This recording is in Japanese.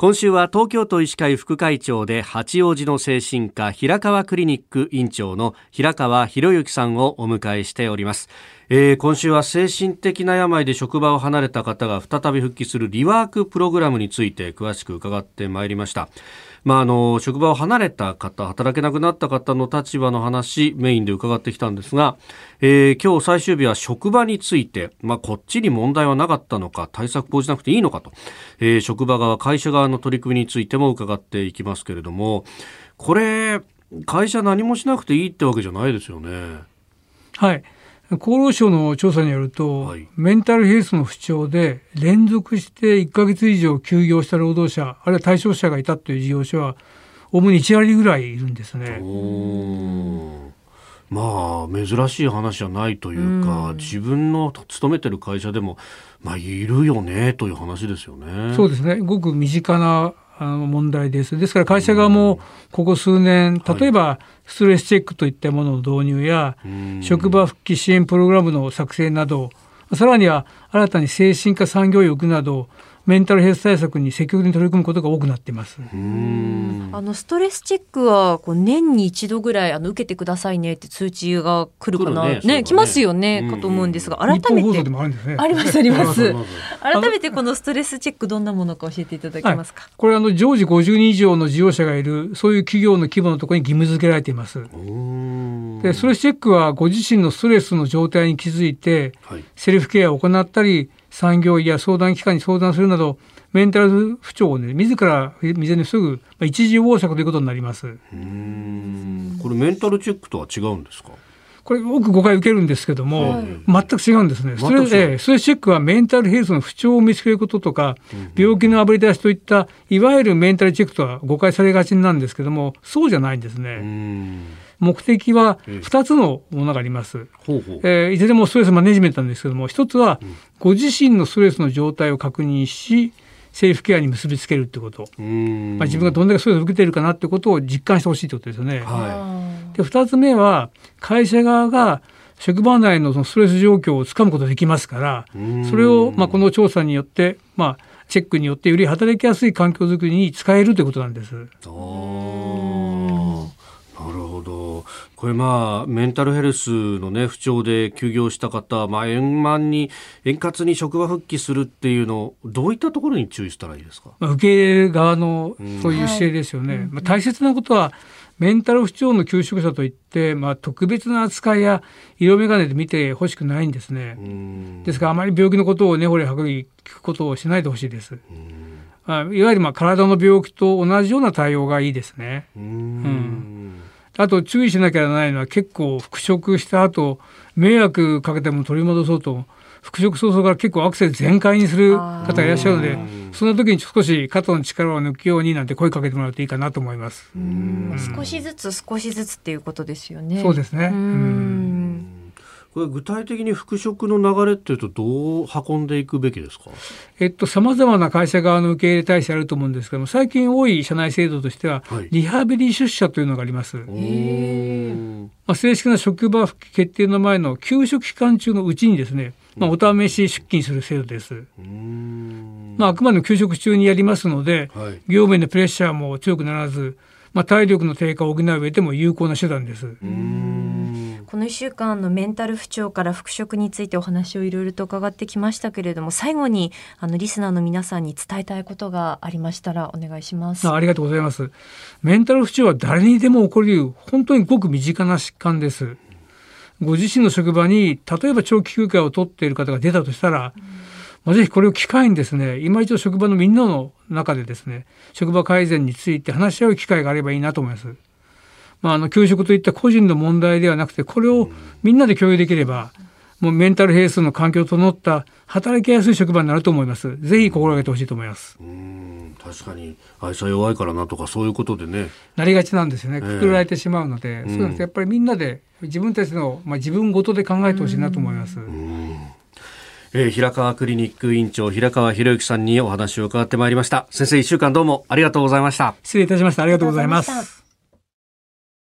今週は東京都医師会副会長で八王子の精神科平川クリニック院長の平川博之さんをお迎えしております、えー、今週は精神的な病で職場を離れた方が再び復帰するリワークプログラムについて詳しく伺ってまいりました。まあ、あの職場を離れた方働けなくなった方の立場の話メインで伺ってきたんですが、えー、今日最終日は職場について、まあ、こっちに問題はなかったのか対策講じなくていいのかと、えー、職場側会社側の取り組みについても伺っていきますけれどもこれ会社何もしなくていいってわけじゃないですよね。はい厚労省の調査によると、はい、メンタルヘルスの不調で連続して1か月以上休業した労働者あるいは対象者がいたという事業所はおおむね1割ぐらいいるんですね。まあ珍しい話じゃないというか、う自分の勤めてる会社でもまあいるよねという話ですよね。そうですね。ごく身近なあの問題です。ですから会社側もここ数年、例えばストレスチェックといったものの導入や、職場復帰支援プログラムの作成など、さらには新たに精神科産業欲など、メンタルヘルス対策に積極的に取り組むことが多くなっています。あのストレスチェックはこう年に一度ぐらいあの受けてくださいねって通知が来るかな。ね、ね、来ますよね、うん、かと思うんですが改めて。あ、ね、ありますあります。改めてこのストレスチェックどんなものか教えていただけますか、はい、これあの常時50人以上の事業者がいるそういう企業の規模のところに義務付けられています。でストレスチェックはご自身のストレスの状態に気づいて、はい、セルフケアを行ったり産業医や相談機関に相談するなどメンタル不調をね自ら未然に防ぐ、まあ、一時予防策ということになります。うん。これメンタルチェックとは違うんですか？これ多く誤解受けるんですけども、はい、全く違うんですね。それで、ストレスチェックはメンタルヘルスの不調を見つけることとか、病気のあぶり出しといった、いわゆるメンタルチェックとは誤解されがちなんですけども、そうじゃないんですね。目的は2つのものがあります。えー、いずれもストレスマネジメントなんですけども、1つはご自身のストレスの状態を確認し、セーフケアに結びつけるってこと、まあ、自分がどんだけストレスを受けているかなってことを実感してほしいってことですよね。はい、で2つ目は会社側が職場内のそのストレス状況をつかむことができますからそれをまあこの調査によって、まあ、チェックによってより働きやすい環境づくりに使えるということなんです。これまあメンタルヘルスのね不調で休業した方、まあ、円満に円滑に職場復帰するっていうのどういったところに注意したらいいですか、まあ、受け入れ側のそういう姿勢ですよね、うん、まあ、大切なことはメンタル不調の休職者といって、まあ、特別な扱いや色眼鏡で見てほしくないんですね。ですからあまり病気のことを根掘り葉掘り聞くことをしないでほしいです。いわゆるまあ体の病気と同じような対応がいいですね。うんあと注意しなきゃならないのは結構復職した後迷惑かけても取り戻そうと復職早々から結構アクセル全開にする方いらっしゃるのでその時に少し肩の力を抜くようになんて声かけてもらうといいかなと思います。少しずつ少しずつっていうことですよね。そうですね。うんこれ具体的に復職の流れっていうとどう運んでいくべきですか？えっと、さまざまな会社側の受け入れ体制あると思うんですけども最近多い社内制度としては、はい、リハビリ出社というのがあります。まあ、正式な職場復帰決定の前の休職期間中のうちにですね、まあ、お試し出勤する制度です。まあ、あくまでも休職中にやりますので、はい、業務へのプレッシャーも強くならず、まあ、体力の低下を補う上でも有効な手段です。この1週間のメンタル不調から復職についてお話をいろいろと伺ってきましたけれども最後にあのリスナーの皆さんに伝えたいことがありましたらお願いします。ありがとうございます。メンタル不調は誰にでも起こりう本当にごく身近な疾患です。ご自身の職場に例えば長期休暇を取っている方が出たとしたら、まあ、ぜひこれを機会にですね今一度職場のみんなの中でですね職場改善について話し合う機会があればいいなと思います。まあ、あの給食といった個人の問題ではなくてこれをみんなで共有できればもうメンタルヘルスの環境を整った働きやすい職場になると思います。ぜひ心がけてほしいと思います。うん確かに愛さ弱いからなとかそういうことでね。なりがちなんですよね。くくられてしまうので、えー、そうなんです。やっぱりみんなで自分たちのまあ自分ごとで考えてほしいなと思います。えー、平川クリニック院長平川博之さんにお話を伺ってまいりました。先生一週間どうもありがとうございました。失礼いたしました。ありがとうございます。